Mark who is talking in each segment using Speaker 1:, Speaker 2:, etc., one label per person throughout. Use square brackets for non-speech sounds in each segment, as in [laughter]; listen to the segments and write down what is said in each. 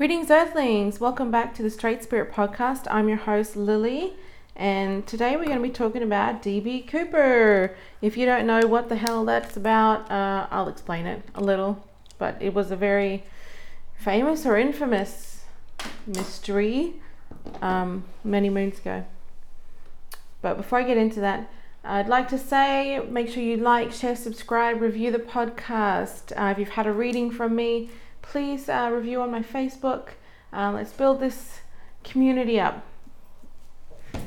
Speaker 1: Greetings, Earthlings! Welcome back to the Straight Spirit Podcast. I'm your host, Lily, and today we're going to be talking about DB Cooper. If you don't know what the hell that's about, uh, I'll explain it a little. But it was a very famous or infamous mystery um, many moons ago. But before I get into that, I'd like to say make sure you like, share, subscribe, review the podcast. Uh, if you've had a reading from me, please uh, review on my Facebook. Uh, let's build this community up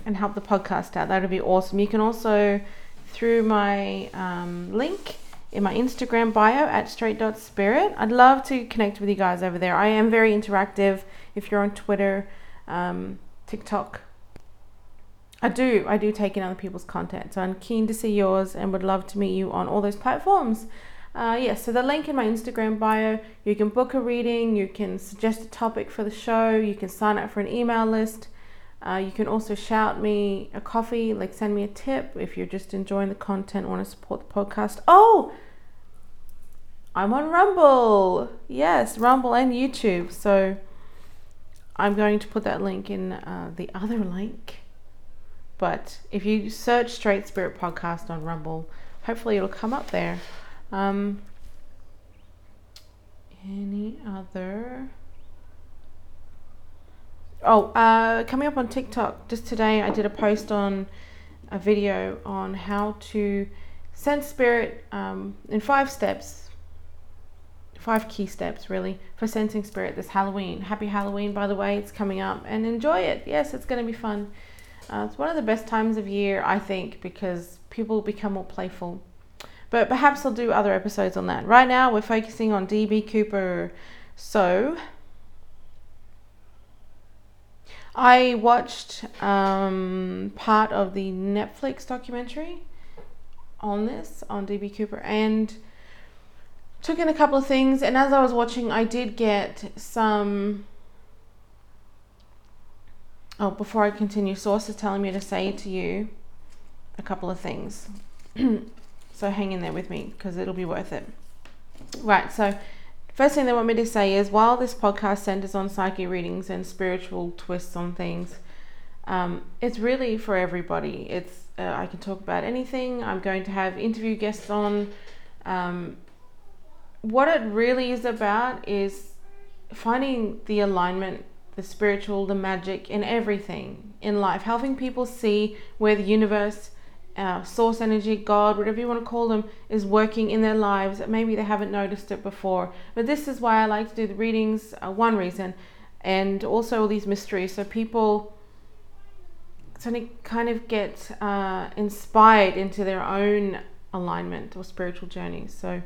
Speaker 1: and help the podcast out. That would be awesome. You can also, through my um, link in my Instagram bio at straight.spirit, I'd love to connect with you guys over there. I am very interactive. If you're on Twitter, um, TikTok, I do. I do take in other people's content. So I'm keen to see yours and would love to meet you on all those platforms. Uh, yes, yeah, so the link in my Instagram bio, you can book a reading, you can suggest a topic for the show, you can sign up for an email list. Uh, you can also shout me a coffee, like send me a tip if you're just enjoying the content, want to support the podcast. Oh, I'm on Rumble. Yes, Rumble and YouTube. So I'm going to put that link in uh, the other link. But if you search Straight Spirit Podcast on Rumble, hopefully it'll come up there. Um, any other? Oh, uh, coming up on TikTok, just today I did a post on a video on how to sense spirit um, in five steps, five key steps really for sensing spirit this Halloween. Happy Halloween, by the way, it's coming up and enjoy it. Yes, it's going to be fun. Uh, it's one of the best times of year, I think, because people become more playful but perhaps I'll do other episodes on that. Right now, we're focusing on DB Cooper. So, I watched um, part of the Netflix documentary on this, on DB Cooper, and took in a couple of things. And as I was watching, I did get some. Oh, before I continue, sources telling me to say to you a couple of things. [clears throat] So hang in there with me because it'll be worth it. Right, so first thing they want me to say is while this podcast centers on psychic readings and spiritual twists on things, um, it's really for everybody. It's uh, I can talk about anything. I'm going to have interview guests on. Um, what it really is about is finding the alignment, the spiritual, the magic in everything in life, helping people see where the universe source energy, God, whatever you want to call them, is working in their lives. Maybe they haven't noticed it before. But this is why I like to do the readings, uh, one reason, and also all these mysteries. So people suddenly kind of get uh, inspired into their own alignment or spiritual journey. So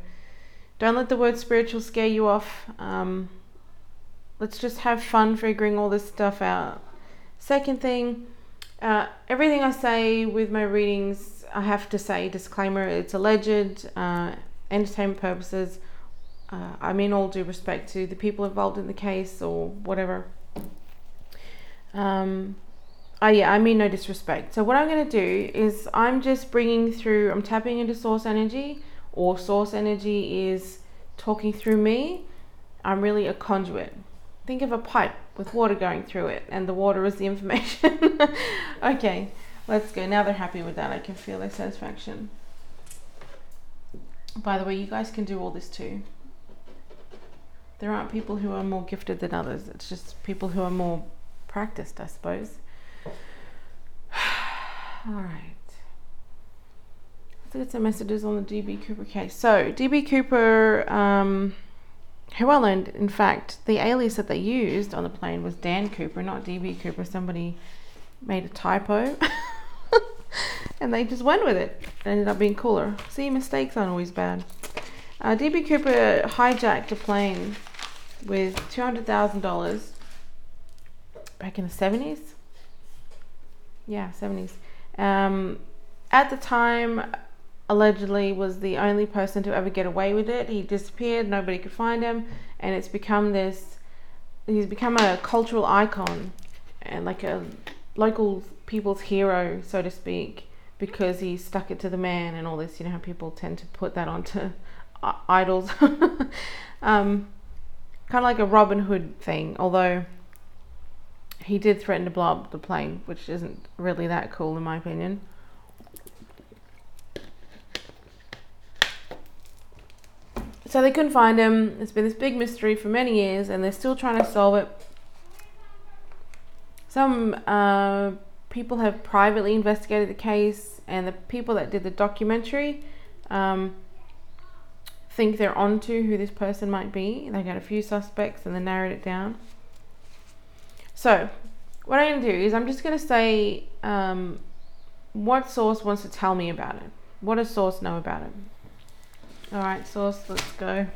Speaker 1: don't let the word spiritual scare you off. Um, let's just have fun figuring all this stuff out. Second thing, uh, everything I say with my readings, I have to say disclaimer: it's alleged, uh, entertainment purposes. Uh, I mean, all due respect to the people involved in the case or whatever. Um, oh yeah, I mean no disrespect. So what I'm going to do is I'm just bringing through. I'm tapping into source energy, or source energy is talking through me. I'm really a conduit. Think of a pipe with water going through it, and the water is the information. [laughs] okay, let's go. Now they're happy with that. I can feel their satisfaction. By the way, you guys can do all this too. There aren't people who are more gifted than others. It's just people who are more practiced, I suppose. [sighs] all right. Let's get some messages on the DB Cooper case. So, DB Cooper. Um, well learned. In fact, the alias that they used on the plane was Dan Cooper, not DB Cooper. Somebody made a typo. [laughs] and they just went with it. It ended up being cooler. See, mistakes aren't always bad. Uh, DB Cooper hijacked a plane with $200,000 back in the 70s. Yeah, 70s. Um, at the time, allegedly was the only person to ever get away with it. He disappeared, nobody could find him, and it's become this he's become a cultural icon and like a local people's hero, so to speak, because he stuck it to the man and all this. You know how people tend to put that onto idols. [laughs] um, kind of like a Robin Hood thing, although he did threaten to blow up the plane, which isn't really that cool in my opinion. So they couldn't find him. It's been this big mystery for many years, and they're still trying to solve it. Some uh, people have privately investigated the case, and the people that did the documentary um, think they're onto who this person might be. They got a few suspects, and they narrowed it down. So, what I'm going to do is I'm just going to say um, what source wants to tell me about it. What does source know about it? All right, source, let's go.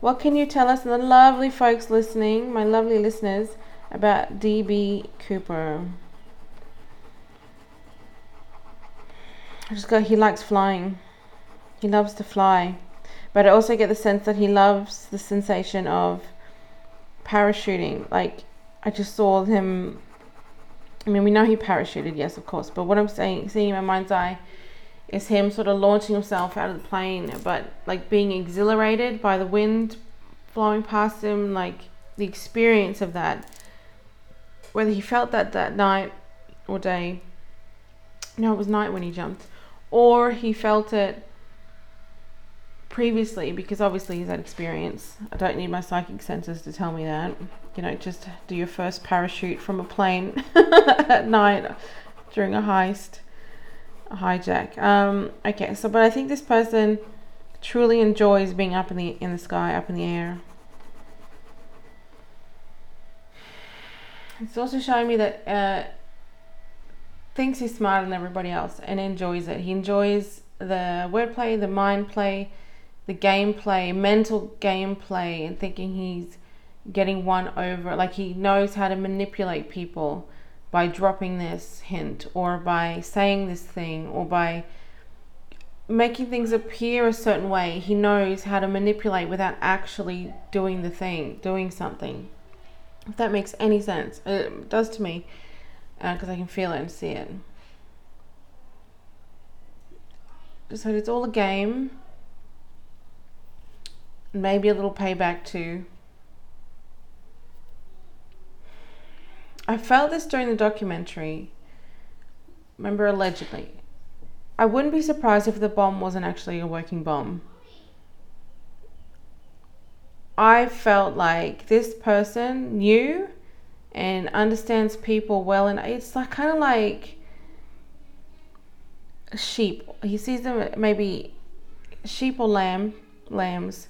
Speaker 1: What can you tell us, and the lovely folks listening, my lovely listeners, about DB Cooper? I just got he likes flying. He loves to fly. But I also get the sense that he loves the sensation of parachuting. Like I just saw him I mean we know he parachuted, yes of course, but what I'm saying seeing in my mind's eye is him sort of launching himself out of the plane, but like being exhilarated by the wind flowing past him, like the experience of that. Whether he felt that that night or day, no, it was night when he jumped, or he felt it previously because obviously he's had experience. I don't need my psychic senses to tell me that. You know, just do your first parachute from a plane [laughs] at night during a heist hijack. Um, okay, so but I think this person truly enjoys being up in the in the sky, up in the air. It's also showing me that uh, thinks he's smarter than everybody else and enjoys it. He enjoys the wordplay, the mind play, the gameplay, mental gameplay, and thinking he's getting one over. Like he knows how to manipulate people by dropping this hint or by saying this thing or by making things appear a certain way. He knows how to manipulate without actually doing the thing, doing something. If that makes any sense, it does to me because uh, I can feel it and see it. So it's all a game. Maybe a little payback too. I felt this during the documentary. Remember, allegedly. I wouldn't be surprised if the bomb wasn't actually a working bomb. I felt like this person knew and understands people well, and it's like kind of like a sheep. He sees them maybe sheep or lamb, lambs,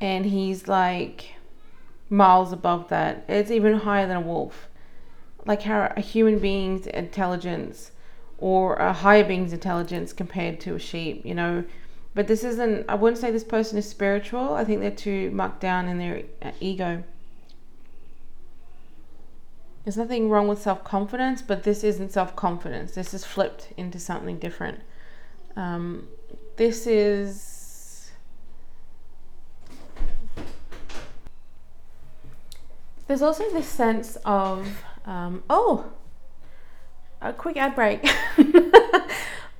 Speaker 1: and he's like miles above that. It's even higher than a wolf like how a human being's intelligence or a higher being's intelligence compared to a sheep, you know. But this isn't, I wouldn't say this person is spiritual. I think they're too mucked down in their uh, ego. There's nothing wrong with self confidence, but this isn't self confidence. This is flipped into something different. Um, this is. There's also this sense of um, oh, a quick ad break. [laughs]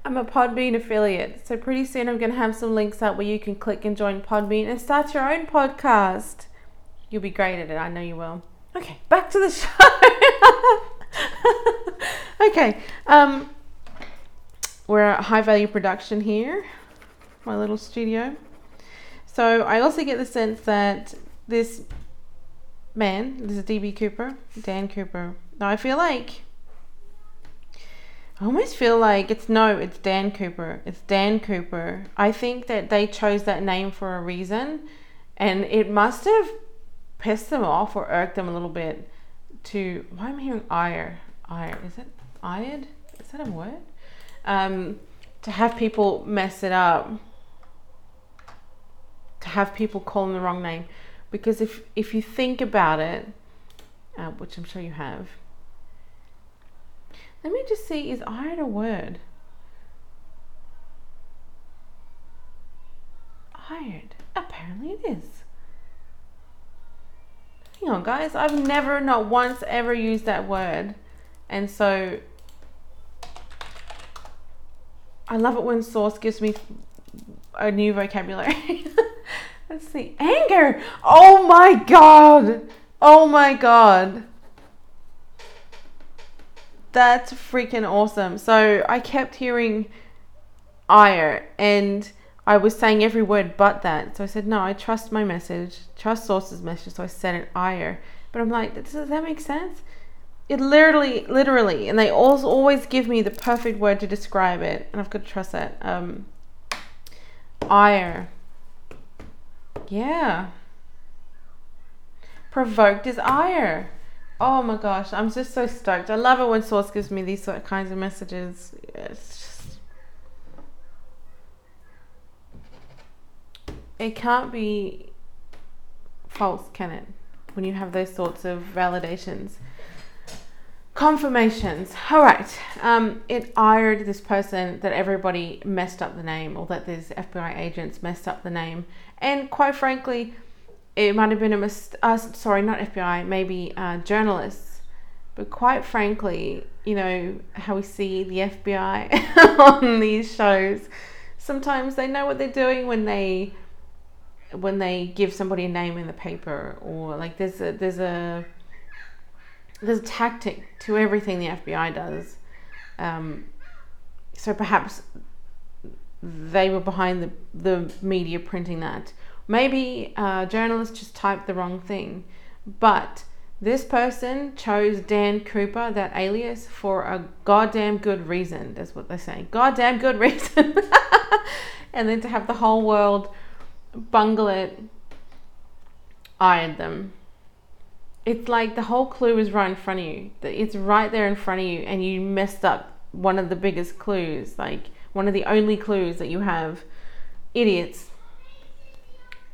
Speaker 1: I'm a Podbean affiliate, so pretty soon I'm going to have some links up where you can click and join Podbean and start your own podcast. You'll be great at it, I know you will. Okay, back to the [laughs] show. okay, um, we're at high value production here, my little studio. So I also get the sense that this man, this is DB Cooper, Dan Cooper. Now I feel like I almost feel like it's no, it's Dan Cooper. It's Dan Cooper. I think that they chose that name for a reason and it must have pissed them off or irked them a little bit to why am I hearing ire? Ire. Is it ired? Is that a word? Um, to have people mess it up. To have people call them the wrong name because if if you think about it, uh, which I'm sure you have, let me just see is iron a word? Iron. Apparently it is. Hang on, guys. I've never, not once, ever used that word. And so I love it when Source gives me a new vocabulary. [laughs] Let's see. Anger. Oh my god. Oh my god. That's freaking awesome. So I kept hearing ire and I was saying every word but that. So I said, no, I trust my message, trust source's message. So I said it ire. But I'm like, does that make sense? It literally, literally, and they also always give me the perfect word to describe it, and I've got to trust that. Um, ire. Yeah. Provoked is ire. Oh my gosh, I'm just so stoked. I love it when Source gives me these sort of kinds of messages. It's just. It can't be false, can it? When you have those sorts of validations. Confirmations. All right. Um, it ired this person that everybody messed up the name, or that these FBI agents messed up the name. And quite frankly, it might have been a mistake. Uh, sorry, not FBI, maybe uh, journalists. But quite frankly, you know how we see the FBI [laughs] on these shows. Sometimes they know what they're doing when they when they give somebody a name in the paper, or like there's a there's a there's a tactic to everything the FBI does. Um, so perhaps they were behind the, the media printing that. Maybe a journalist just typed the wrong thing. But this person chose Dan Cooper, that alias, for a goddamn good reason. That's what they're saying. Goddamn good [laughs] reason. and then to have the whole world bungle it, iron them it's like the whole clue is right in front of you. It's right there in front of you, and you messed up one of the biggest clues, like one of the only clues that you have. Idiots.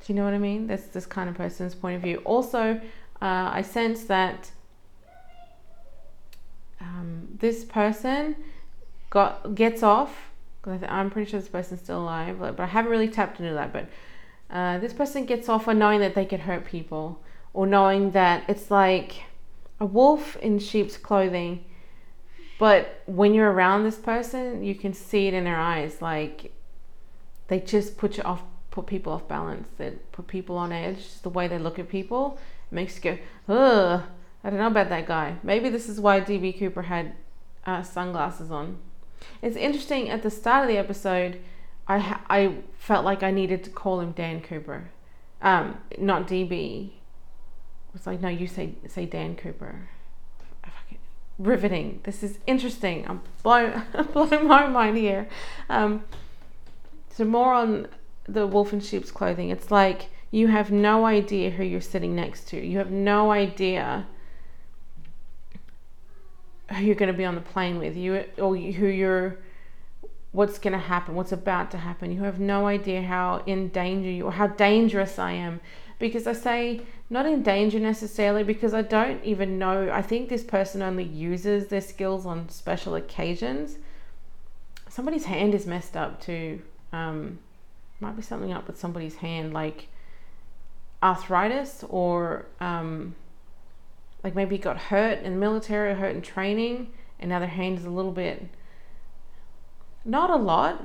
Speaker 1: Do you know what I mean? That's this kind of person's point of view. Also, uh, I sense that um, this person got gets off. I'm pretty sure this person's still alive, but I haven't really tapped into that. But uh, this person gets off on knowing that they could hurt people or knowing that it's like a wolf in sheep's clothing. But when you're around this person you can see it in their eyes. Like they just put you off put people off balance. They put people on edge. The way they look at people makes you go ugh i don't know about that guy. Maybe this is why db cooper had uh, sunglasses on. It's interesting at the start of the episode i ha- i felt like i needed to call him dan cooper. Um, not db was like, no, you say say Dan Cooper. Riveting. This is interesting. I'm blowing [laughs] blowing my mind here. Um, so more on the wolf in sheep's clothing. It's like you have no idea who you're sitting next to. You have no idea who you're going to be on the plane with. You or who you're what's going to happen, what's about to happen. You have no idea how in danger you or how dangerous I am because I say not in danger necessarily because I don't even know. I think this person only uses their skills on special occasions. Somebody's hand is messed up too. Um, might be something up with somebody's hand, like arthritis or um, like maybe got hurt in the military or hurt in training, and now their hand is a little bit, not a lot.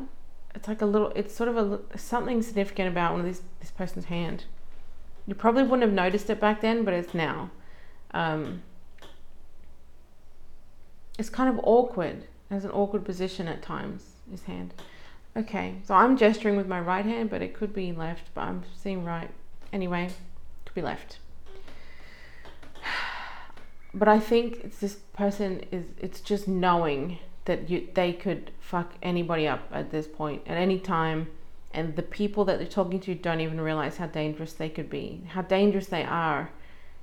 Speaker 1: It's like a little. It's sort of a something significant about one of this this person's hand. You probably wouldn't have noticed it back then, but it's now. Um, it's kind of awkward. Has an awkward position at times, his hand. Okay, so I'm gesturing with my right hand, but it could be left, but I'm seeing right. Anyway, could be left. [sighs] But I think this person is it's just knowing that you they could fuck anybody up at this point at any time and the people that they're talking to don't even realize how dangerous they could be, how dangerous they are.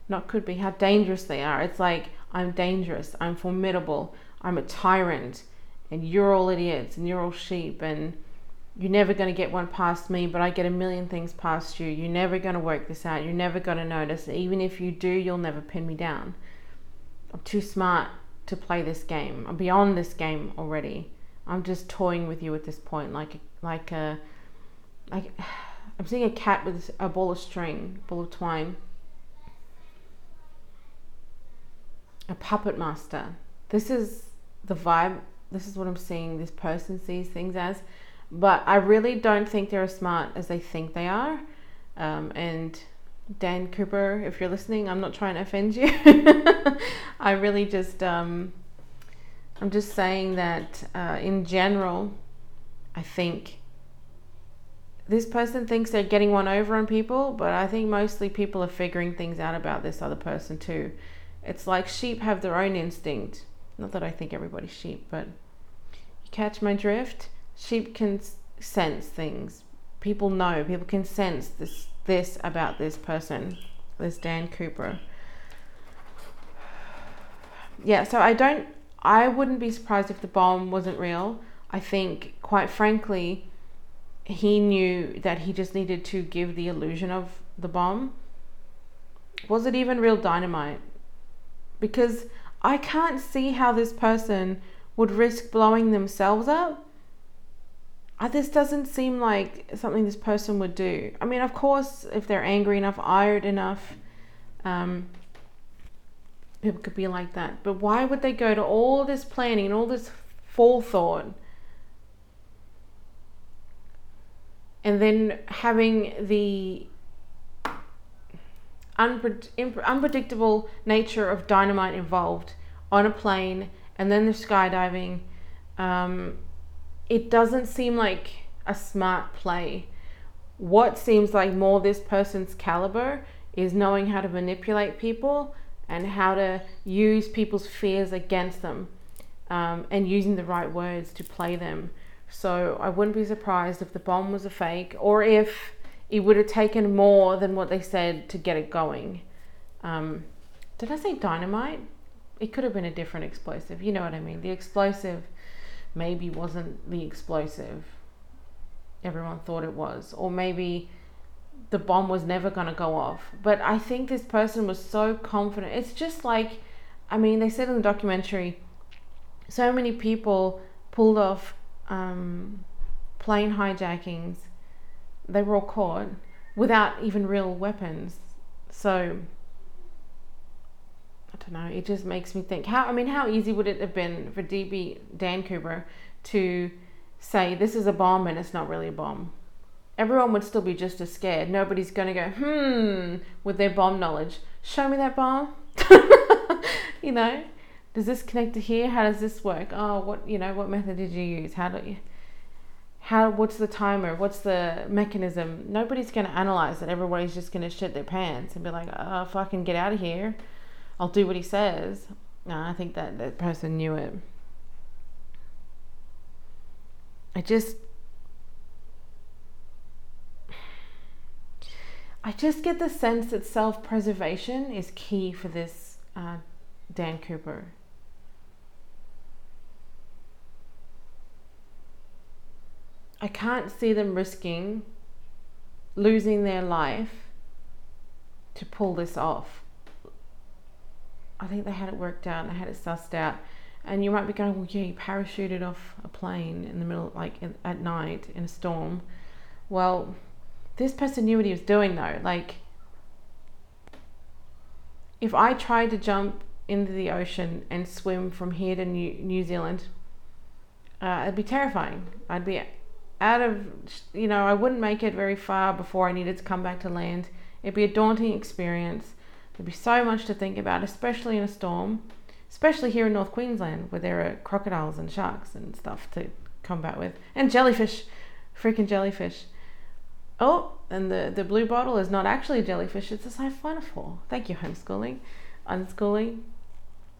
Speaker 1: Not could be, how dangerous they are. It's like, I'm dangerous, I'm formidable, I'm a tyrant, and you're all idiots, and you're all sheep, and you're never going to get one past me, but I get a million things past you. You're never going to work this out. You're never going to notice. Even if you do, you'll never pin me down. I'm too smart to play this game. I'm beyond this game already. I'm just toying with you at this point, like like a like I'm seeing a cat with a ball of string, ball of twine. A puppet master. This is the vibe. This is what I'm seeing this person sees things as. But I really don't think they're as smart as they think they are. Um, and Dan Cooper, if you're listening, I'm not trying to offend you. [laughs] I really just, um, I'm just saying that uh, in general, I think this person thinks they're getting one over on people, but I think mostly people are figuring things out about this other person too. It's like sheep have their own instinct. Not that I think everybody's sheep, but you catch my drift? Sheep can sense things. People know, people can sense this this about this person, this Dan Cooper. Yeah, so I don't I wouldn't be surprised if the bomb wasn't real. I think quite frankly he knew that he just needed to give the illusion of the bomb. Was it even real dynamite? Because I can't see how this person would risk blowing themselves up. Uh, this doesn't seem like something this person would do. I mean, of course, if they're angry enough, ired enough, um, people could be like that. But why would they go to all this planning and all this forethought? And then having the unpredictable nature of dynamite involved on a plane and then the skydiving, um, it doesn't seem like a smart play. What seems like more this person's caliber is knowing how to manipulate people and how to use people's fears against them um, and using the right words to play them. So I wouldn't be surprised if the bomb was a fake or if it would have taken more than what they said to get it going. Um, did I say dynamite? It could have been a different explosive. You know what I mean? The explosive maybe wasn't the explosive everyone thought it was. Or maybe the bomb was never going to go off. But I think this person was so confident. It's just like, I mean, they said in the documentary, so many people pulled off um, plane hijackings, they were all caught without even real weapons. So I don't know. It just makes me think. How I mean, how easy would it have been for DB Dan Cooper to say this is a bomb and it's not really a bomb? Everyone would still be just as scared. Nobody's going to go hmm with their bomb knowledge. Show me that bomb. [laughs] you know does this connect to here? How does this work? Oh, what you know, what method did you use? How do you how what's the timer? What's the mechanism? Nobody's gonna analyze it. Everybody's just gonna shit their pants and be like, oh fucking get out of here. I'll do what he says. No, I think that that person knew it. I just I just get the sense that self preservation is key for this uh, Dan Cooper. I can't see them risking losing their life to pull this off. I think they had it worked out they had it sussed out. And you might be going, well, yeah, you parachuted off a plane in the middle, like at night in a storm. Well, this person knew what he was doing though. Like, if I tried to jump into the ocean and swim from here to New, New Zealand, uh, it'd be terrifying. I'd be out of, you know, I wouldn't make it very far before I needed to come back to land. It'd be a daunting experience. There'd be so much to think about, especially in a storm, especially here in North Queensland where there are crocodiles and sharks and stuff to combat with, and jellyfish, freaking jellyfish. Oh, and the, the blue bottle is not actually a jellyfish, it's a siphonophore. Thank you, homeschooling, unschooling.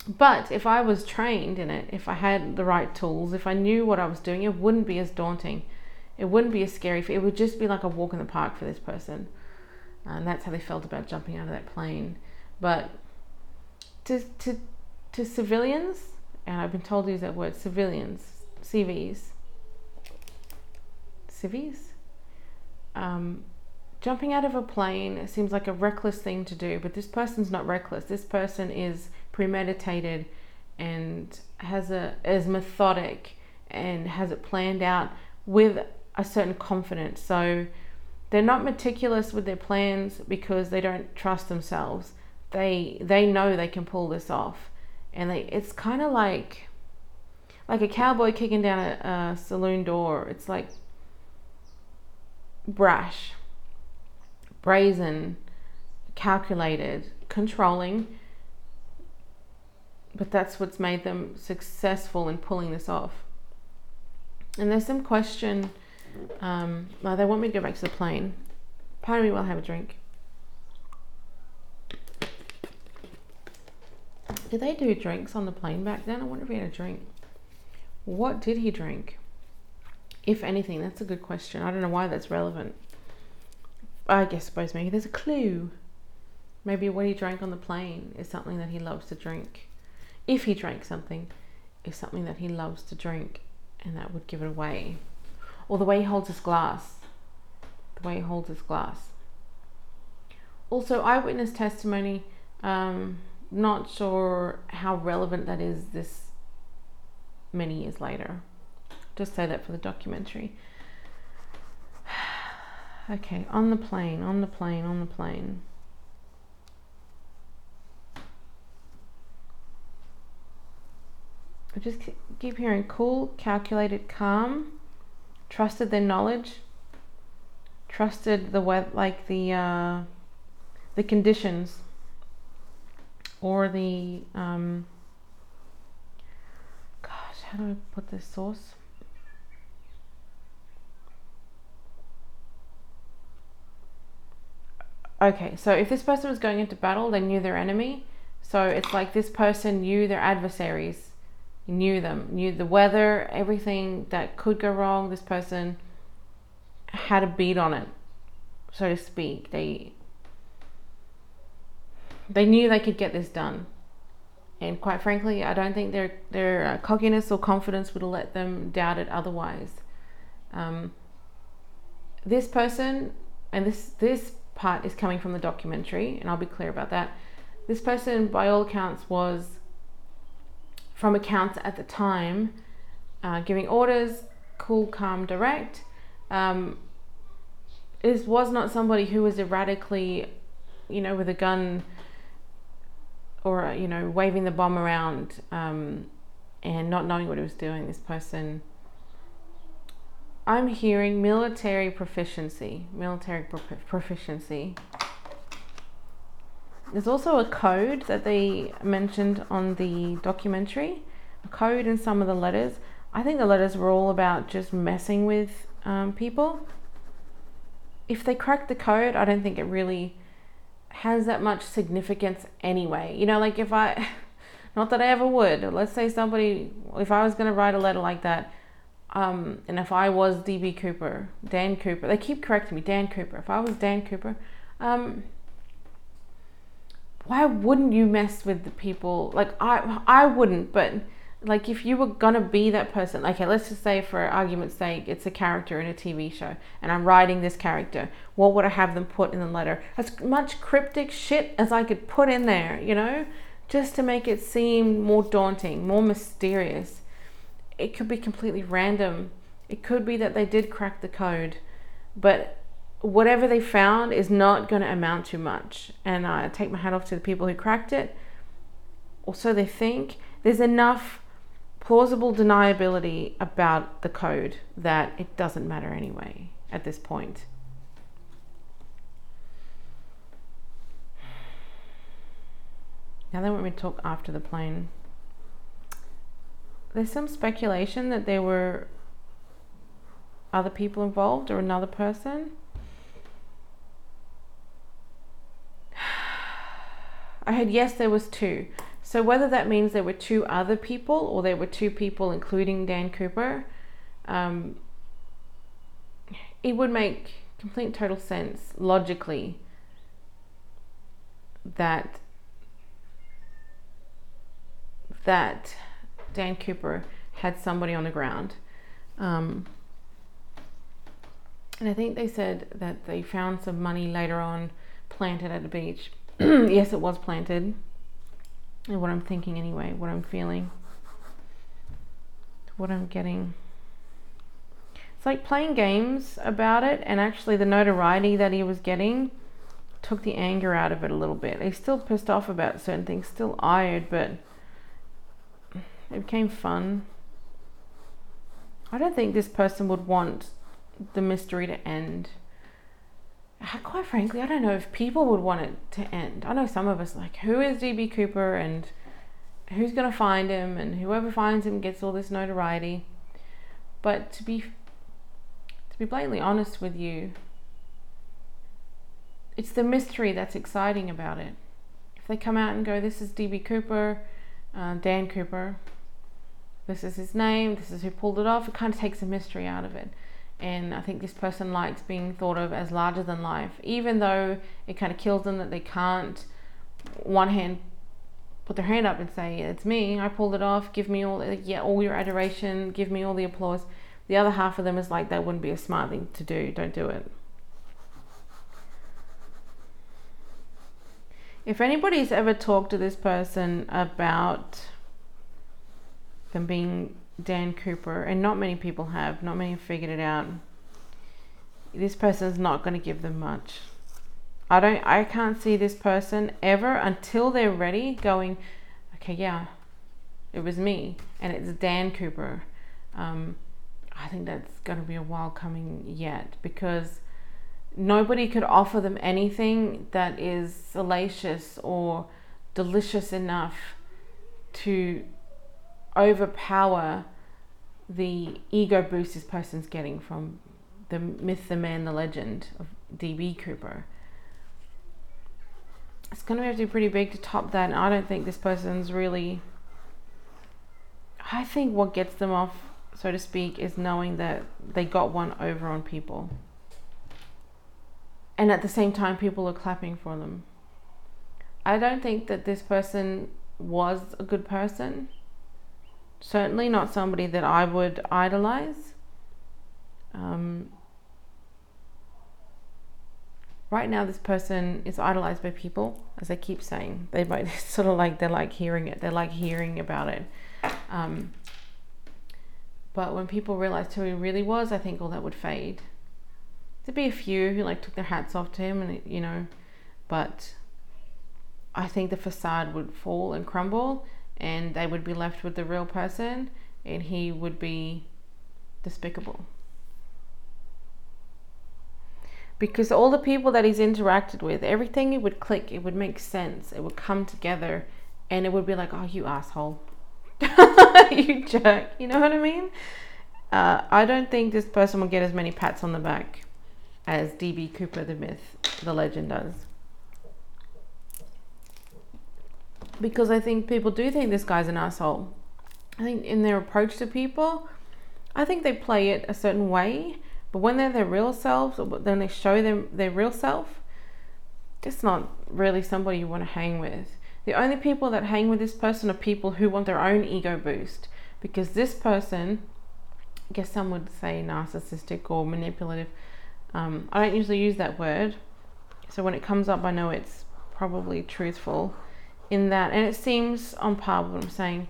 Speaker 1: But if I was trained in it, if I had the right tools, if I knew what I was doing, it wouldn't be as daunting it wouldn't be as scary. It would just be like a walk in the park for this person. And that's how they felt about jumping out of that plane. But to, to, to civilians, and I've been told to use that word, civilians, CVs, civies, um, jumping out of a plane seems like a reckless thing to do, but this person's not reckless. This person is premeditated and has a is methodic and has it planned out with a certain confidence. So they're not meticulous with their plans because they don't trust themselves. They they know they can pull this off, and they it's kind of like like a cowboy kicking down a, a saloon door. It's like brash, brazen, calculated, controlling. But that's what's made them successful in pulling this off. And there's some question. Um, well, they want me to go back to the plane. Pardon me while I have a drink. Did they do drinks on the plane back then? I wonder if he had a drink. What did he drink? If anything, that's a good question. I don't know why that's relevant. I guess suppose maybe there's a clue. Maybe what he drank on the plane is something that he loves to drink. If he drank something, is something that he loves to drink, and that would give it away. Or the way he holds his glass. The way he holds his glass. Also, eyewitness testimony. Um, not sure how relevant that is this many years later. Just say that for the documentary. [sighs] okay, on the plane, on the plane, on the plane. I just keep hearing cool, calculated, calm, trusted their knowledge, trusted the weather, like the uh, the conditions or the um, gosh, how do I put this source? Okay, so if this person was going into battle, they knew their enemy. So it's like this person knew their adversaries, knew them, knew the weather, everything that could go wrong. This person had a beat on it, so to speak. They they knew they could get this done. And quite frankly, I don't think their their uh, cockiness or confidence would have let them doubt it otherwise. Um, this person, and this this part is coming from the documentary, and I'll be clear about that. This person, by all accounts, was from accounts at the time, uh, giving orders, cool, calm, direct. Um, this was not somebody who was erratically, you know, with a gun or you know waving the bomb around um, and not knowing what he was doing this person i'm hearing military proficiency military proficiency there's also a code that they mentioned on the documentary a code in some of the letters i think the letters were all about just messing with um, people if they cracked the code i don't think it really has that much significance anyway. You know, like if I, [laughs] not that I ever would, let's say somebody, if I was going to write a letter like that, um, and if I was DB Cooper, Dan Cooper, they keep correcting me, Dan Cooper. If I was Dan Cooper, um, why wouldn't you mess with the people? Like I, I wouldn't, but like if you were gonna be that person okay let's just say for argument's sake it's a character in a tv show and i'm writing this character what would i have them put in the letter? As much cryptic shit as i could put in there you know? Just to make it seem more daunting more mysterious. It could be completely random. It could be that they did crack the code but whatever they found is not going to amount to much and i take my hat off to the people who cracked it or so they think there's enough plausible deniability about the code that it doesn't matter anyway at this point. Now they want me to talk after the plane. There's some speculation that there were other people involved or another person. I heard yes, there was two. So whether that means there were two other people or there were two people including Dan Cooper, um, it would make complete total sense logically that that Dan Cooper had somebody on the ground. Um, and I think they said that they found some money later on planted at the beach. [clears throat] yes, it was planted and what I'm thinking anyway, what I'm feeling, what I'm getting. It's like playing games about it, and actually, the notoriety that he was getting took the anger out of it a little bit. He's still pissed off about certain things, still ired, but it became fun. I don't think this person would want the mystery to end. Quite frankly, I don't know if people would want it to end. I know some of us like, who is DB Cooper and who's going to find him, and whoever finds him gets all this notoriety. But to be to be blatantly honest with you, it's the mystery that's exciting about it. If they come out and go, "This is DB Cooper, uh, Dan Cooper. This is his name. This is who pulled it off," it kind of takes the mystery out of it and I think this person likes being thought of as larger than life, even though it kind of kills them that they can't one hand put their hand up and say it's me, I pulled it off, give me all yeah all your adoration, give me all the applause. The other half of them is like that wouldn't be a smart thing to do. Don't do it. If anybody's ever talked to this person about them being Dan Cooper, and not many people have, not many have figured it out. This person's not going to give them much. I don't, I can't see this person ever until they're ready going, okay, yeah, it was me, and it's Dan Cooper. Um, I think that's going to be a while coming yet because nobody could offer them anything that is salacious or delicious enough to overpower the ego boost this person's getting from the myth, the man, the legend of DB Cooper. It's going to have to be pretty big to top that, and I don't think this person's really. I think what gets them off, so to speak, is knowing that they got one over on people. And at the same time, people are clapping for them. I don't think that this person was a good person certainly not somebody that I would idolize. Um, right now, this person is idolized by people, as I keep saying. They [laughs] sort of like they like hearing it. They like hearing about it. Um, but when people realized who he really was, I think all that would fade. There'd be a few who like took their hats off to him, and you know, but I think the facade would fall and crumble, and they would be left with the real person and he would be despicable. Because all the people that he's interacted with, everything it would click, it would make sense, it would come together, and it would be like, oh, you asshole. [laughs] you jerk. You know what I mean? Uh, I don't think this person will get as many pats on the back as DB Cooper, the myth, the legend does. Because I think people do think this guy's an asshole. I think in their approach to people, I think they play it a certain way, but when they're their real selves, or then they show them their real self, it's not really somebody you want to hang with. The only people that hang with this person are people who want their own ego boost, because this person, I guess some would say narcissistic or manipulative. Um, I don't usually use that word, so when it comes up, I know it's probably truthful in that, and it seems on par with what I'm saying.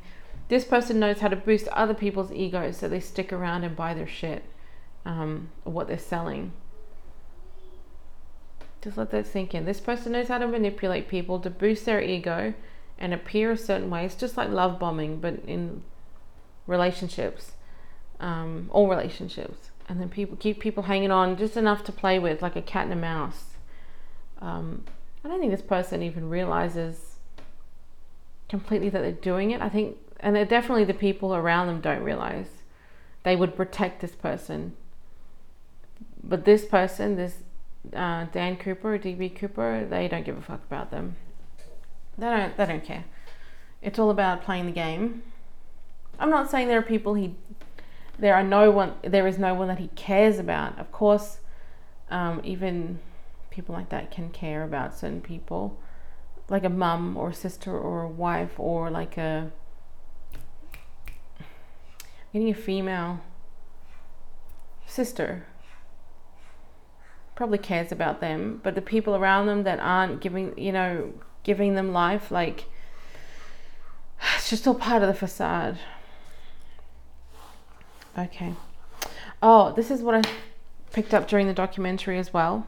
Speaker 1: This person knows how to boost other people's egos so they stick around and buy their shit, um, what they're selling. Just let that sink in. This person knows how to manipulate people to boost their ego and appear a certain way. It's just like love bombing, but in relationships, um, all relationships. And then people keep people hanging on just enough to play with, like a cat and a mouse. Um, I don't think this person even realizes completely that they're doing it. I think, and definitely the people around them don't realize. They would protect this person. But this person, this uh, Dan Cooper, DB Cooper, they don't give a fuck about them. They don't. They don't care. It's all about playing the game. I'm not saying there are people he, there are no one, there is no one that he cares about. Of course, um, even people like that can care about certain people like a mum or a sister or a wife or like a getting a female sister probably cares about them but the people around them that aren't giving you know giving them life like [sighs] it's just all part of the facade. Okay. Oh this is what i picked up during the documentary as well.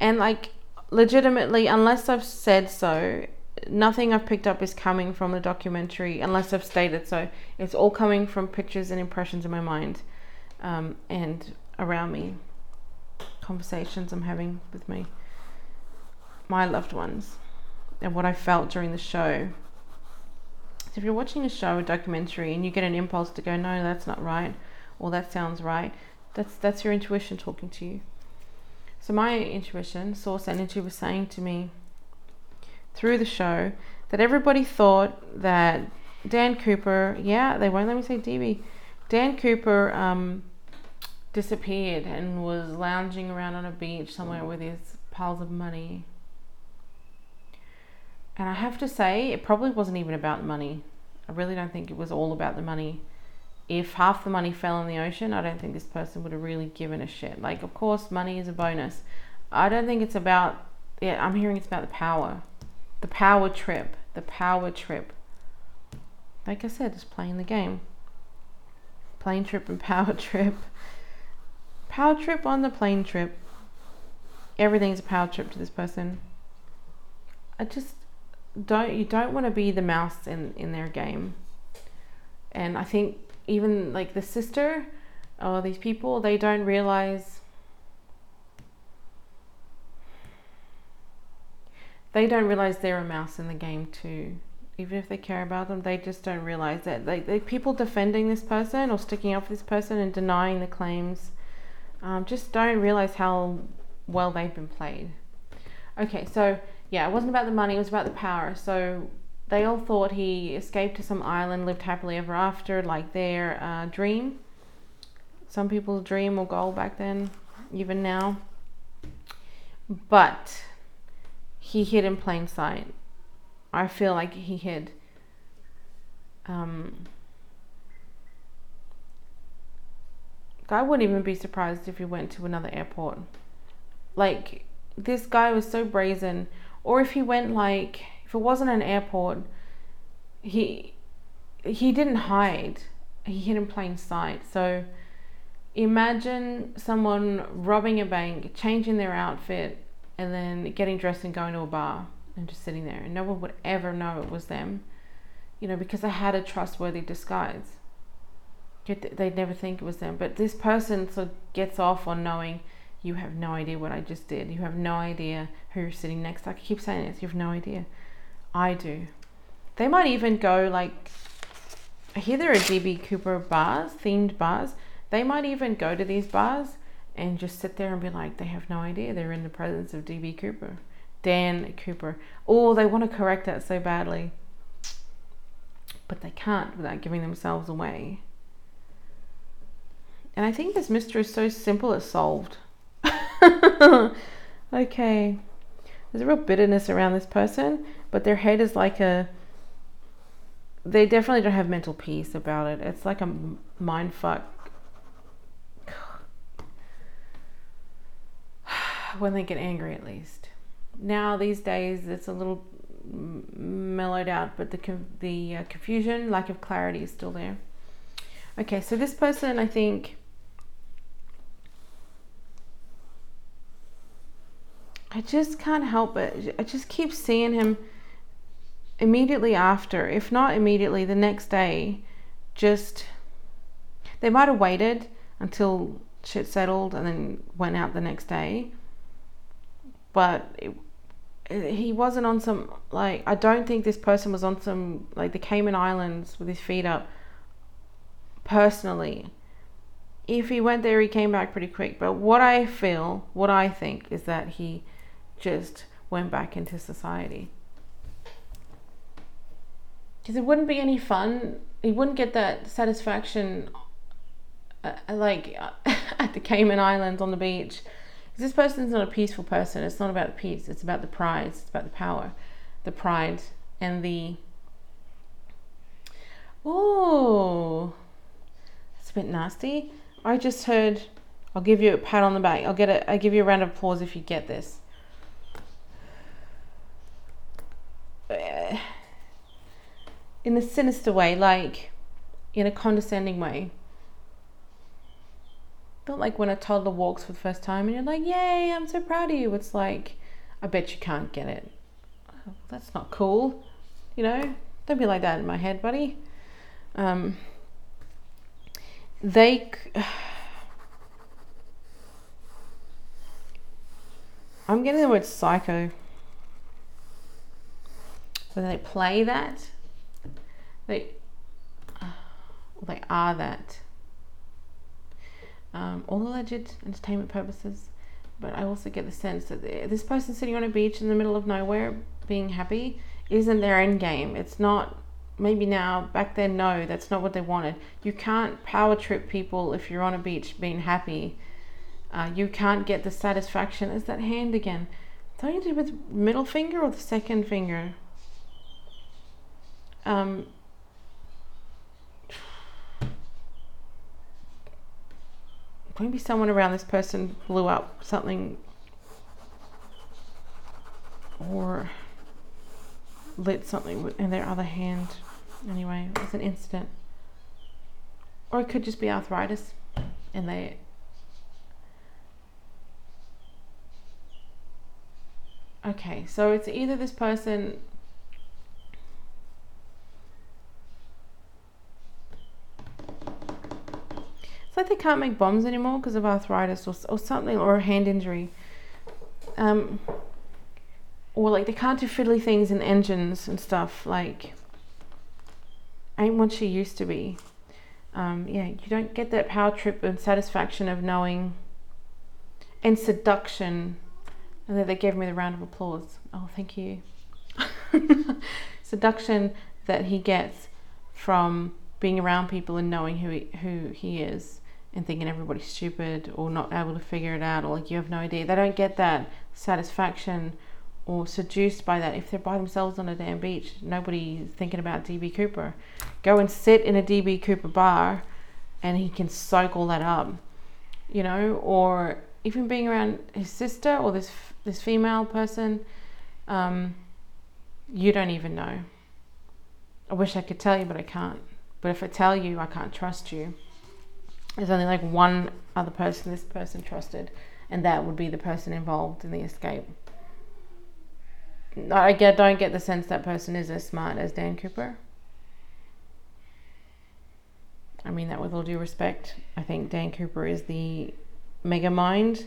Speaker 1: And like legitimately, unless I've said so, nothing I've picked up is coming from the documentary, unless I've stated so. It's all coming from pictures and impressions in my mind um, and around me, conversations I'm having with me. my loved ones and what I felt during the show. So if you're watching a show, a documentary, and you get an impulse to go, no, that's not right, or that sounds right, that's that's your intuition talking to you. So my intuition, source energy, was saying to me through the show that everybody thought that Dan Cooper, yeah, they won't let me say DB, Dan Cooper um, disappeared and was lounging around on a beach somewhere with his piles of money. And I have to say, it probably wasn't even about money. I really don't think it was all about the money. If half the money fell in the ocean, I don't think this person would have really given a shit. Like, of course, money is a bonus. I don't think it's about, yeah, I'm hearing it's about the power. The power trip. The power trip. Like I said, just playing the game. Plane trip and [laughs] power trip. Power trip on the plane trip. Everything's a power trip to this person. I just don't you don't want to be the mouse in in their game. And I think even like the sister or these people, they don't realize they don't realize they're a mouse in the game too even if they care about them, they just don't realize that. They, people defending this person or sticking up for this person and denying the claims um, just don't realize how well they've been played. Okay, so yeah, it wasn't about the money, it was about the power. So they all thought he escaped to some island, lived happily ever after, like their uh, dream. Some people's dream or goal back then, even now. But he hid in plain sight. I feel like he hid. um, I wouldn't even be surprised if he went to another airport. Like this guy was so brazen or if he went like if it wasn't an airport he he didn't hide. He hid in plain sight. So imagine someone robbing a bank, changing their outfit and then getting dressed and going to a bar and just sitting there, and no one would ever know it was them, you know, because they had a trustworthy disguise. They'd never think it was them. But this person sort of gets off on knowing you have no idea what I just did. You have no idea who you're sitting next to. I keep saying this, you have no idea. I do. They might even go like, I hear there are DB Cooper bars, themed bars. They might even go to these bars and just sit there and be like, they have no idea they're in the presence of DB Cooper. Dan Cooper. Oh, they want to correct that so badly. But they can't without giving themselves away. And I think this mystery is so simple it's solved. [laughs] okay. There's a real bitterness around this person, but their head is like a. They definitely don't have mental peace about it. It's like a mind fuck. [sighs] when they get angry, at least now these days it's a little mellowed out, but the the uh, confusion, lack of clarity is still there. Okay, so this person, I think. I just can't help it. I just keep seeing him immediately after, if not immediately, the next day. Just they might have waited until shit settled and then went out the next day, but it, he wasn't on some like I don't think this person was on some like the Cayman Islands with his feet up personally. If he went there he came back pretty quick, but what I feel, what I think is that he just went back into society. Cuz it wouldn't be any fun. He wouldn't get that satisfaction uh, like uh, [laughs] at the Cayman Islands on the beach this person's not a peaceful person. It's not about the peace. It's about the pride. It's about the power, the pride, and the. Oh, that's a bit nasty. I just heard. I'll give you a pat on the back. I'll get a. I'll give you a round of applause if you get this. In a sinister way, like in a condescending way. Not like when a toddler walks for the first time and you're like, yay, I'm so proud of you. It's like, I bet you can't get it. Oh, that's not cool. You know, don't be like that in my head, buddy. Um, they. [sighs] I'm getting the word psycho. whether they play that, they, they are that. Um, all alleged entertainment purposes, but I also get the sense that this person sitting on a beach in the middle of nowhere being happy isn't their end game. It's not maybe now back then no that's not what they wanted you can't power trip people if you're on a beach being happy uh, you can't get the satisfaction is that hand again something to do with middle finger or the second finger um, maybe someone around this person blew up something or lit something in their other hand. Anyway, it was an incident. Or it could just be arthritis and they Okay, so it's either this person like they can't make bombs anymore because of arthritis or, or something or a hand injury. Um, or like they can't do fiddly things in engines and stuff. Like, ain't what she used to be. Um, yeah, you don't get that power trip and satisfaction of knowing and seduction. And then they gave me the round of applause. Oh, thank you. [laughs] seduction that he gets from being around people and knowing who he, who he is and thinking everybody's stupid or not able to figure it out or like you have no idea. They don't get that satisfaction or seduced by that if they're by themselves on a damn beach. Nobody's thinking about DB Cooper. Go and sit in a DB Cooper bar and he can soak all that up, you know, or even being around his sister or this this female person, um, you don't even know. I wish I could tell you, but I can't. But if I tell you, I can't trust you. There's only like one other person this person trusted, and that would be the person involved in the escape. I get don't get the sense that person is as smart as Dan Cooper. I mean that with all due respect. I think Dan Cooper is the mega mind.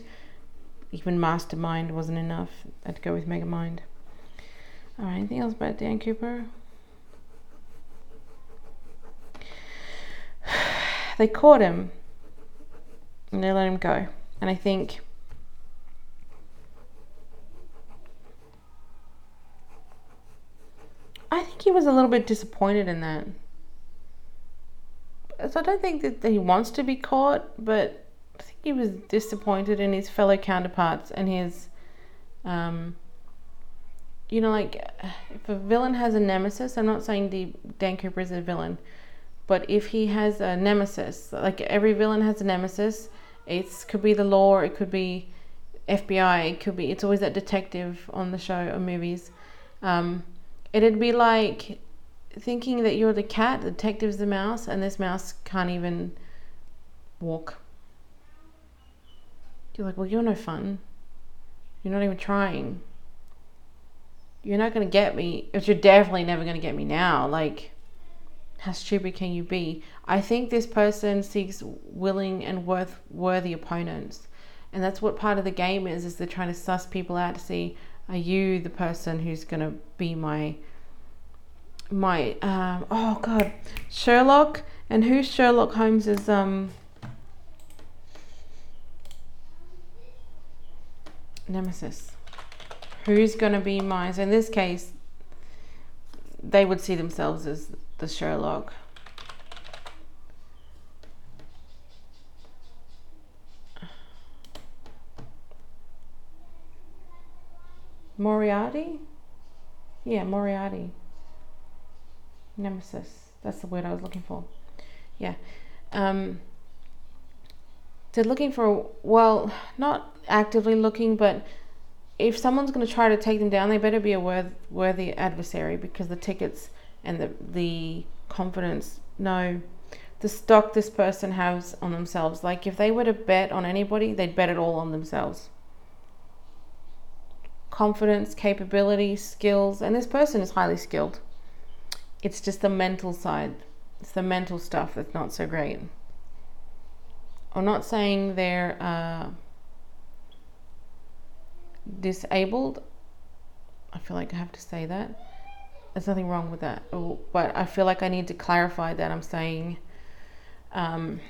Speaker 1: Even mastermind wasn't enough. I'd go with mega mind. Alright, anything else about Dan Cooper? They caught him and they let him go. And I think I think he was a little bit disappointed in that. So I don't think that, he wants to be caught, but I think he was disappointed in his fellow counterparts and his um, you know, like if a villain has a nemesis, I'm not saying the Dan Cooper is a villain, but if he has a nemesis, like every villain has a nemesis, it could be the law, it could be FBI, it could be, it's always that detective on the show or movies. Um, it'd be like thinking that you're the cat, the detective's the mouse, and this mouse can't even walk. You're like, well, you're no fun. You're not even trying. You're not going to get me, but you're definitely never going to get me now. Like, how stupid can you be? I think this person seeks willing and worth worthy opponents. And that's what part of the game is, is they're trying to suss people out to see, are you the person who's to be my, my, um, oh God, Sherlock? And who's Sherlock Holmes's, um, nemesis? Who's to be my, so in this case, they would see themselves as the Sherlock. Moriarty? Yeah, Moriarty. Nemesis. That's the word I was looking for. Yeah. Um, they're looking for, well, not actively looking, but if someone's going to try to take them down, they better be a worth, worthy adversary because the tickets and the the confidence no. The stock this person has on themselves like if they were to bet on anybody they'd bet it all on themselves. Confidence capability skills and this person is highly skilled. It's just the mental side. It's the mental stuff that's not so great. I'm not saying they're uh, disabled. I feel like i have to say that There's nothing wrong with that. Oh, but I feel like I need to clarify that I'm saying um,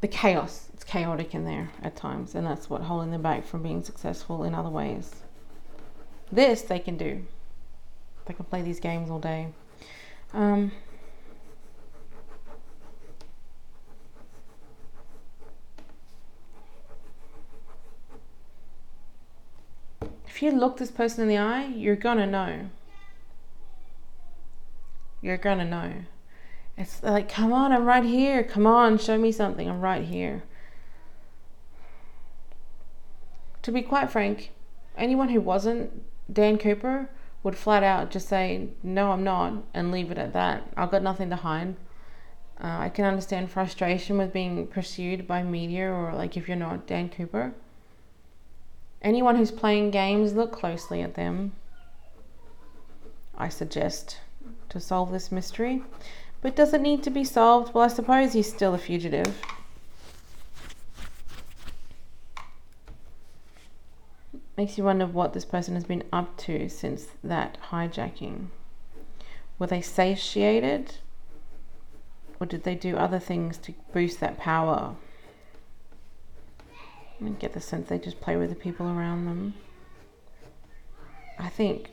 Speaker 1: the chaos. It's chaotic in there at times, and that's what holding them back from being successful in other ways. This they can do. They can play these games all day. Um, you look this person in the eye, you're gonna know. You're gonna know. It's like, come on, I'm right here. Come on, show me something. I'm right here. To be quite frank, anyone who wasn't Dan Cooper would flat out just say, no, I'm not, and leave it at that. I've got nothing to hide. Uh, I can understand frustration with being pursued by media or like if you're not Dan Cooper. Anyone who's playing games, look closely at them. I suggest to solve this mystery. But does it need to be solved? Well, I suppose he's still a fugitive. Makes you wonder what this person has been up to since that hijacking. Were they satiated? Or did they do other things to boost that power? I get the sense they just play with the people around them. I think,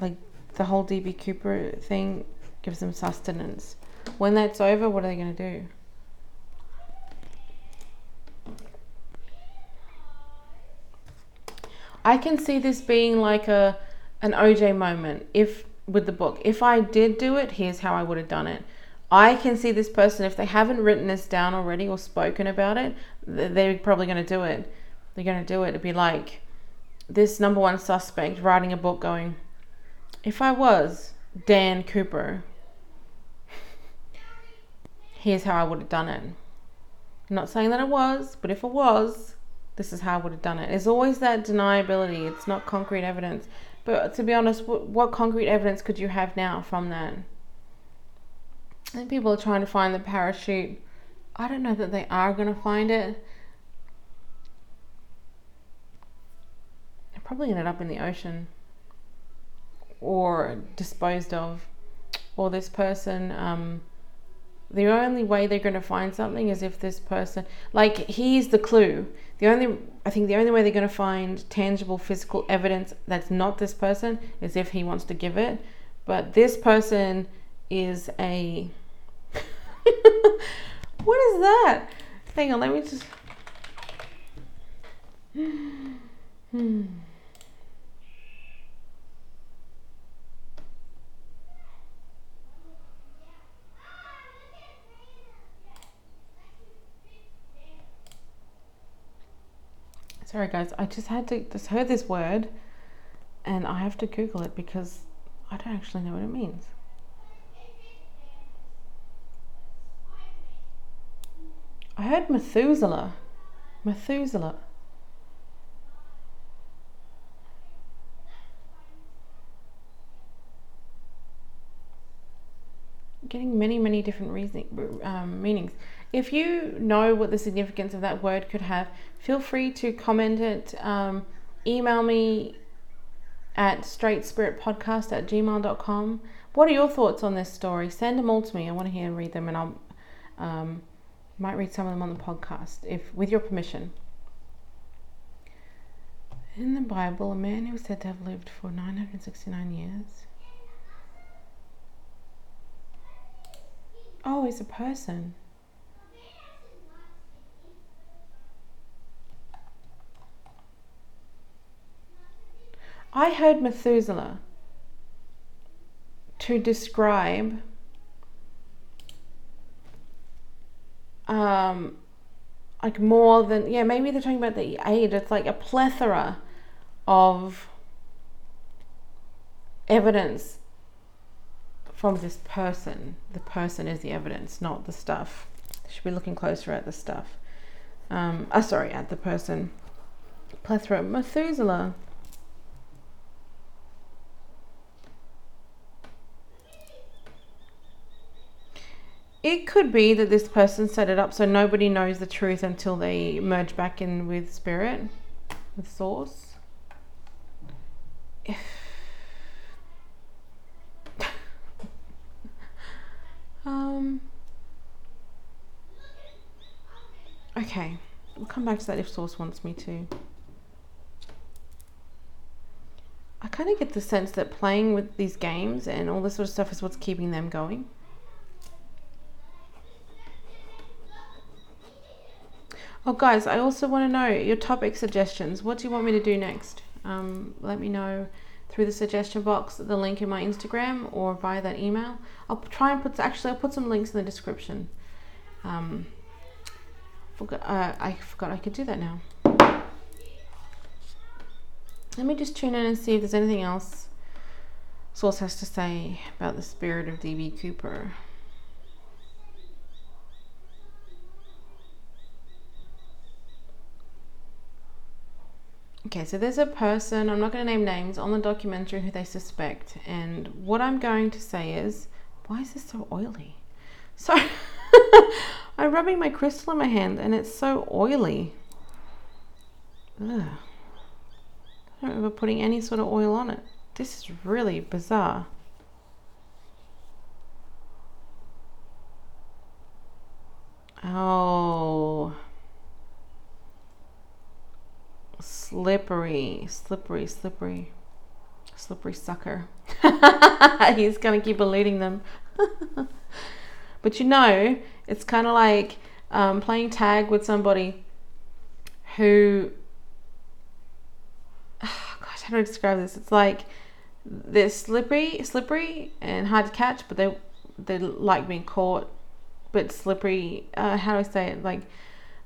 Speaker 1: like, the whole DB Cooper thing gives them sustenance. When that's over, what are they going to do? I can see this being like a an OJ moment if with the book. If I did do it, here's how I would have done it. I can see this person, if they haven't written this down already or spoken about it, they're probably going to do it. They're going to do it. It'd be like this number one suspect writing a book going, if I was Dan Cooper, [laughs] here's how I would have done it. I'm not saying that it was, but if it was, this is how I would have done it. It's always that deniability. It's not concrete evidence. But to be honest, what concrete evidence could you have now from that? I think people are trying to find the parachute. I don't know that they are going to find it. It probably ended up in the ocean or disposed of. Or this person, um, the only way they're going to find something is if this person, like, he's the clue. The only, I think, the only way they're going to find tangible physical evidence that's not this person is if he wants to give it. But this person is a [laughs] what is that? Hang on, let me just. Hmm. Sorry, guys. I just had to just heard this word, and I have to Google it because I don't actually know what it means. I heard Methuselah. Methuselah. Getting many, many different reason, um, meanings. If you know what the significance of that word could have, feel free to comment it. Um, email me at straightspiritpodcast at gmail.com. What are your thoughts on this story? Send them all to me. I want to hear and read them, and I'll um, might read some of them on the podcast, if with your permission. In the Bible, a man who was said to have lived for 969 years. Oh, he's a person. I heard Methuselah to describe um, like more than yeah maybe they're talking about the aid it's like a plethora of evidence from this person. The person is the evidence not the stuff. Should be looking closer at the stuff. Um oh, sorry at the person. Plethora. Methuselah It could be that this person set it up so nobody knows the truth until they merge back in with spirit, with source. [laughs] um. Okay, we'll come back to that if Source wants me to. I kind of get the sense that playing with these games and all this sort of stuff is what's keeping them going. Oh, guys, I also want to know your topic suggestions. What do you want me to do next? Um, let me know through the suggestion box, the link in my Instagram, or via that email. I'll try and put actually I'll put some links in the description. Um, forgot, uh, I forgot I could do that now. Let me just tune in and see if there's anything else Source has to say about the spirit of DB Cooper. Okay, so there's a person, I'm not going to name names, on the documentary who they suspect. And what I'm going to say is, why is this so oily? So, [laughs] I'm rubbing my crystal in my hand and it's so oily. Ugh. I don't remember putting any sort of oil on it. This is really bizarre. Oh. Slippery, slippery, slippery. Slippery sucker. [laughs] He's to keep eluding them. [laughs] but you know, it's kind of like um, playing tag with somebody who [sighs] gosh, how do I describe this? It's like they're slippery, slippery and hard to catch, but they they like being caught, but slippery. Uh, how do I say it? Like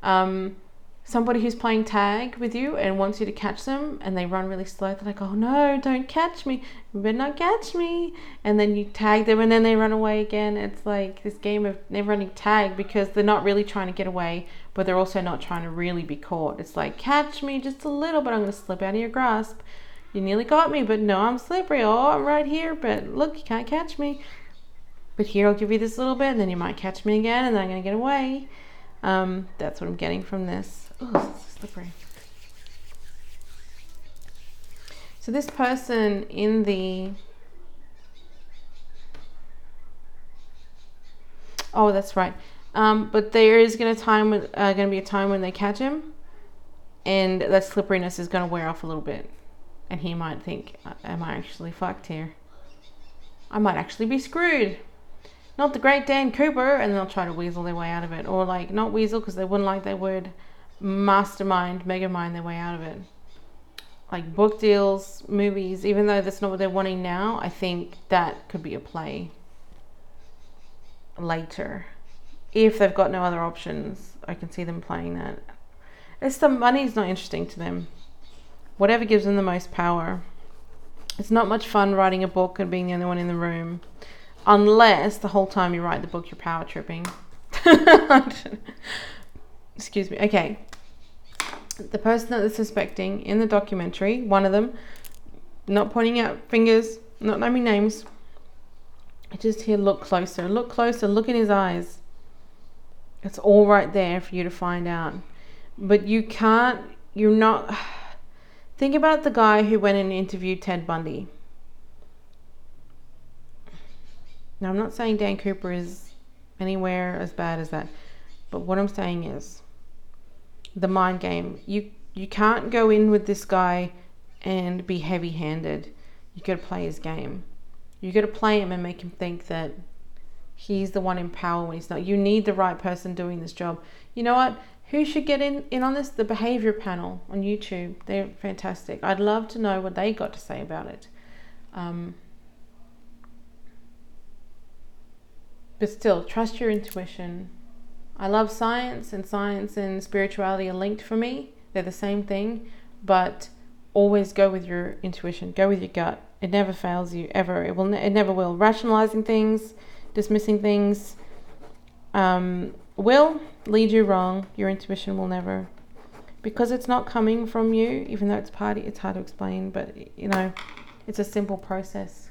Speaker 1: um, somebody who's playing tag with you and wants you to catch them, and they run really slow. They're like, "Oh no, don't catch me! You better not catch me!" And then you tag them, and then they run away again. It's like this game of never running tag because they're not really trying to get away, but they're also not trying to really be caught. It's like, "Catch me just a little, but I'm going to slip out of your grasp." You nearly got me, but no, I'm slippery. Oh, I'm right here, but look, you can't catch me. But here, I'll give you this little bit, and then you might catch me again, and then I'm going to get away. Um, that's what I'm getting from this. Oh, slippery. So this person in the Oh, that's right. Um, but there is going to time uh, to be a time when they catch him, and that slipperiness is going to wear off a little bit and he might think, Am I actually fucked here? I might actually be screwed. Not the great Dan Cooper, and they'll try to weasel their way out of it. Or, like, not weasel because they wouldn't like that word, mastermind, mega mind their way out of it. Like book deals, movies, even though that's not what they're wanting now, I think that could be a play later. If they've got no other options, I can see them playing that. It's the money's not interesting to them whatever gives them the most power. It's not much fun writing a book and being the only one in the room, unless the whole time you write the book you're power tripping. [laughs] Excuse me. Okay. The person that they're suspecting in the documentary, one of them, not pointing out fingers, not naming names. I just hear look closer, look closer, look in his eyes. It's all right there for you to find out. But you can't, you're not [sighs] Think about the guy who went and interviewed Ted Bundy. Now, I'm not saying Dan Cooper is anywhere as bad as that, but what I'm saying is the mind game. You you can't go in with this guy and be heavy-handed. You got to play his game. You got to play him and make him think that he's the one in power when he's not. You need the right person doing this job. You know what? Who should get in, in on this? The Behavior Panel on YouTube. They're fantastic. I'd love to know what they got to say about it. Um, but still, trust your intuition. I love science, and science and spirituality are linked for me. They're the same thing, but always go with your intuition. Go with your gut. It never fails you ever. It will. It never will. Rationalizing things, dismissing things, um, will lead you wrong. Your intuition will never, because it's not coming from you. Even though it's party, it's hard to explain. But you know, it's a simple process.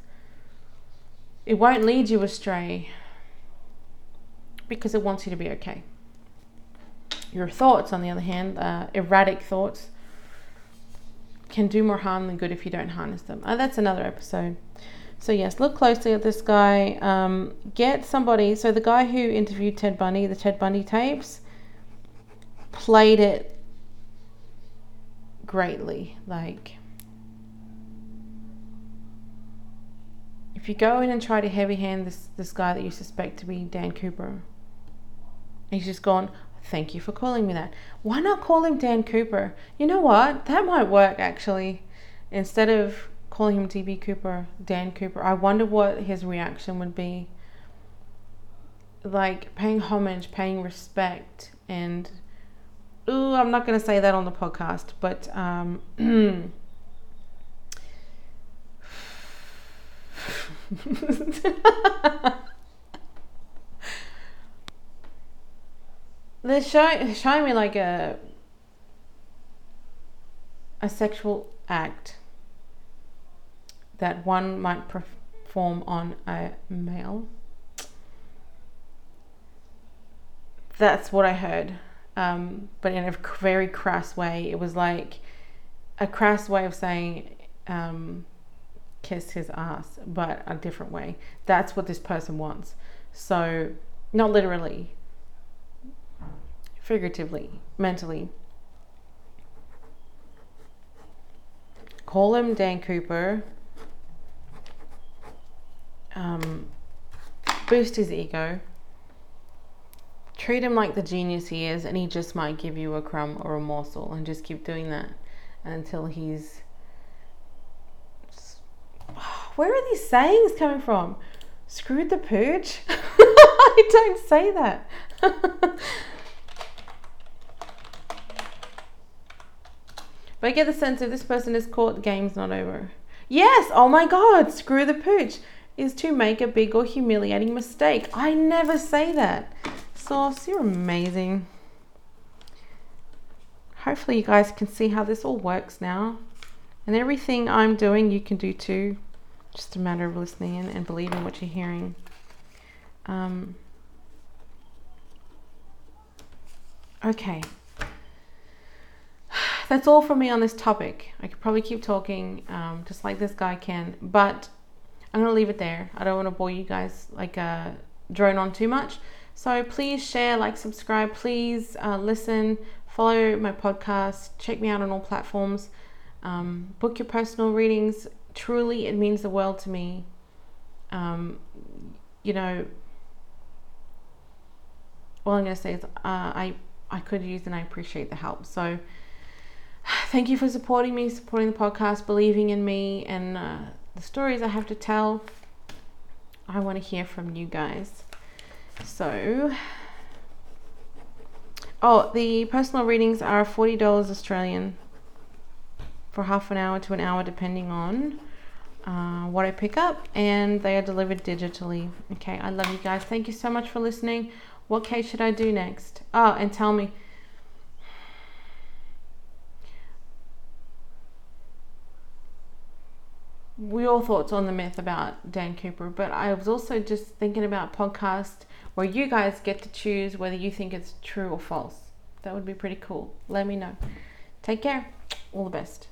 Speaker 1: It won't lead you astray because it wants you to be okay. Your thoughts, on the other hand, erratic thoughts. can do more harm than good if you don't harness them. Uh, that's another episode. So yes, look closely at this guy. Um, get somebody. So the guy who interviewed Ted Bundy, the Ted Bundy tapes, played it greatly. Like, if you go in and try to heavy hand this this guy that you suspect to be Dan Cooper, he's just gone. Thank you for calling me that. Why not call him Dan Cooper? You know what? That might work actually. Instead of calling him DB Cooper, Dan Cooper. I wonder what his reaction would be. Like paying homage, paying respect, and ooh, I'm not going to say that on the podcast, but um, [clears throat] [sighs] [laughs] they're showing showing me like a a sexual act that one might perform on a male. That's what I heard, um, but in a very crass way. It was like a crass way of saying um, kiss his ass, but a different way. That's what this person wants. So, not literally, figuratively, mentally. Call him Dan Cooper um, boost his ego, treat him like the genius he is, and he just might give you a crumb or a morsel, and just keep doing that until he's. [sighs] Where are these sayings coming from? Screwed the pooch? [laughs] I don't say that. [laughs] but I get the sense if this person is caught, the game's not over. Yes, oh my god, screw the pooch is to make a big or humiliating mistake. I never say that. Source, you're amazing. Hopefully, you guys can see how this all works now. And everything I'm doing, you can do too. Just a matter of listening in and believing what you're hearing. Um, okay. That's all for me on this topic. I could probably keep talking, um, just like this guy can, but I'm going to leave it there. I don't want to bore you guys, like, uh, drone on too much. So please share, like, subscribe. Please uh, listen, follow my podcast, check me out on all platforms. Um, book your personal readings. Truly, it means the world to me. Um, you know, all I'm going to say is uh, I, I could use and I appreciate the help. So thank you for supporting me, supporting the podcast, believing in me, and uh, the stories I have to tell. I want to hear from you guys. So, oh, the personal readings are $40 Australian for half an hour to an hour, depending on uh, what I pick up, and they are delivered digitally. Okay, I love you guys. Thank you so much for listening. What case should I do next? Oh, and tell me your thoughts on the myth about Dan Cooper, but I was also just thinking about podcast where you guys get to choose whether you think it's true or false. That would be pretty cool. Let me know. Take care. All the best.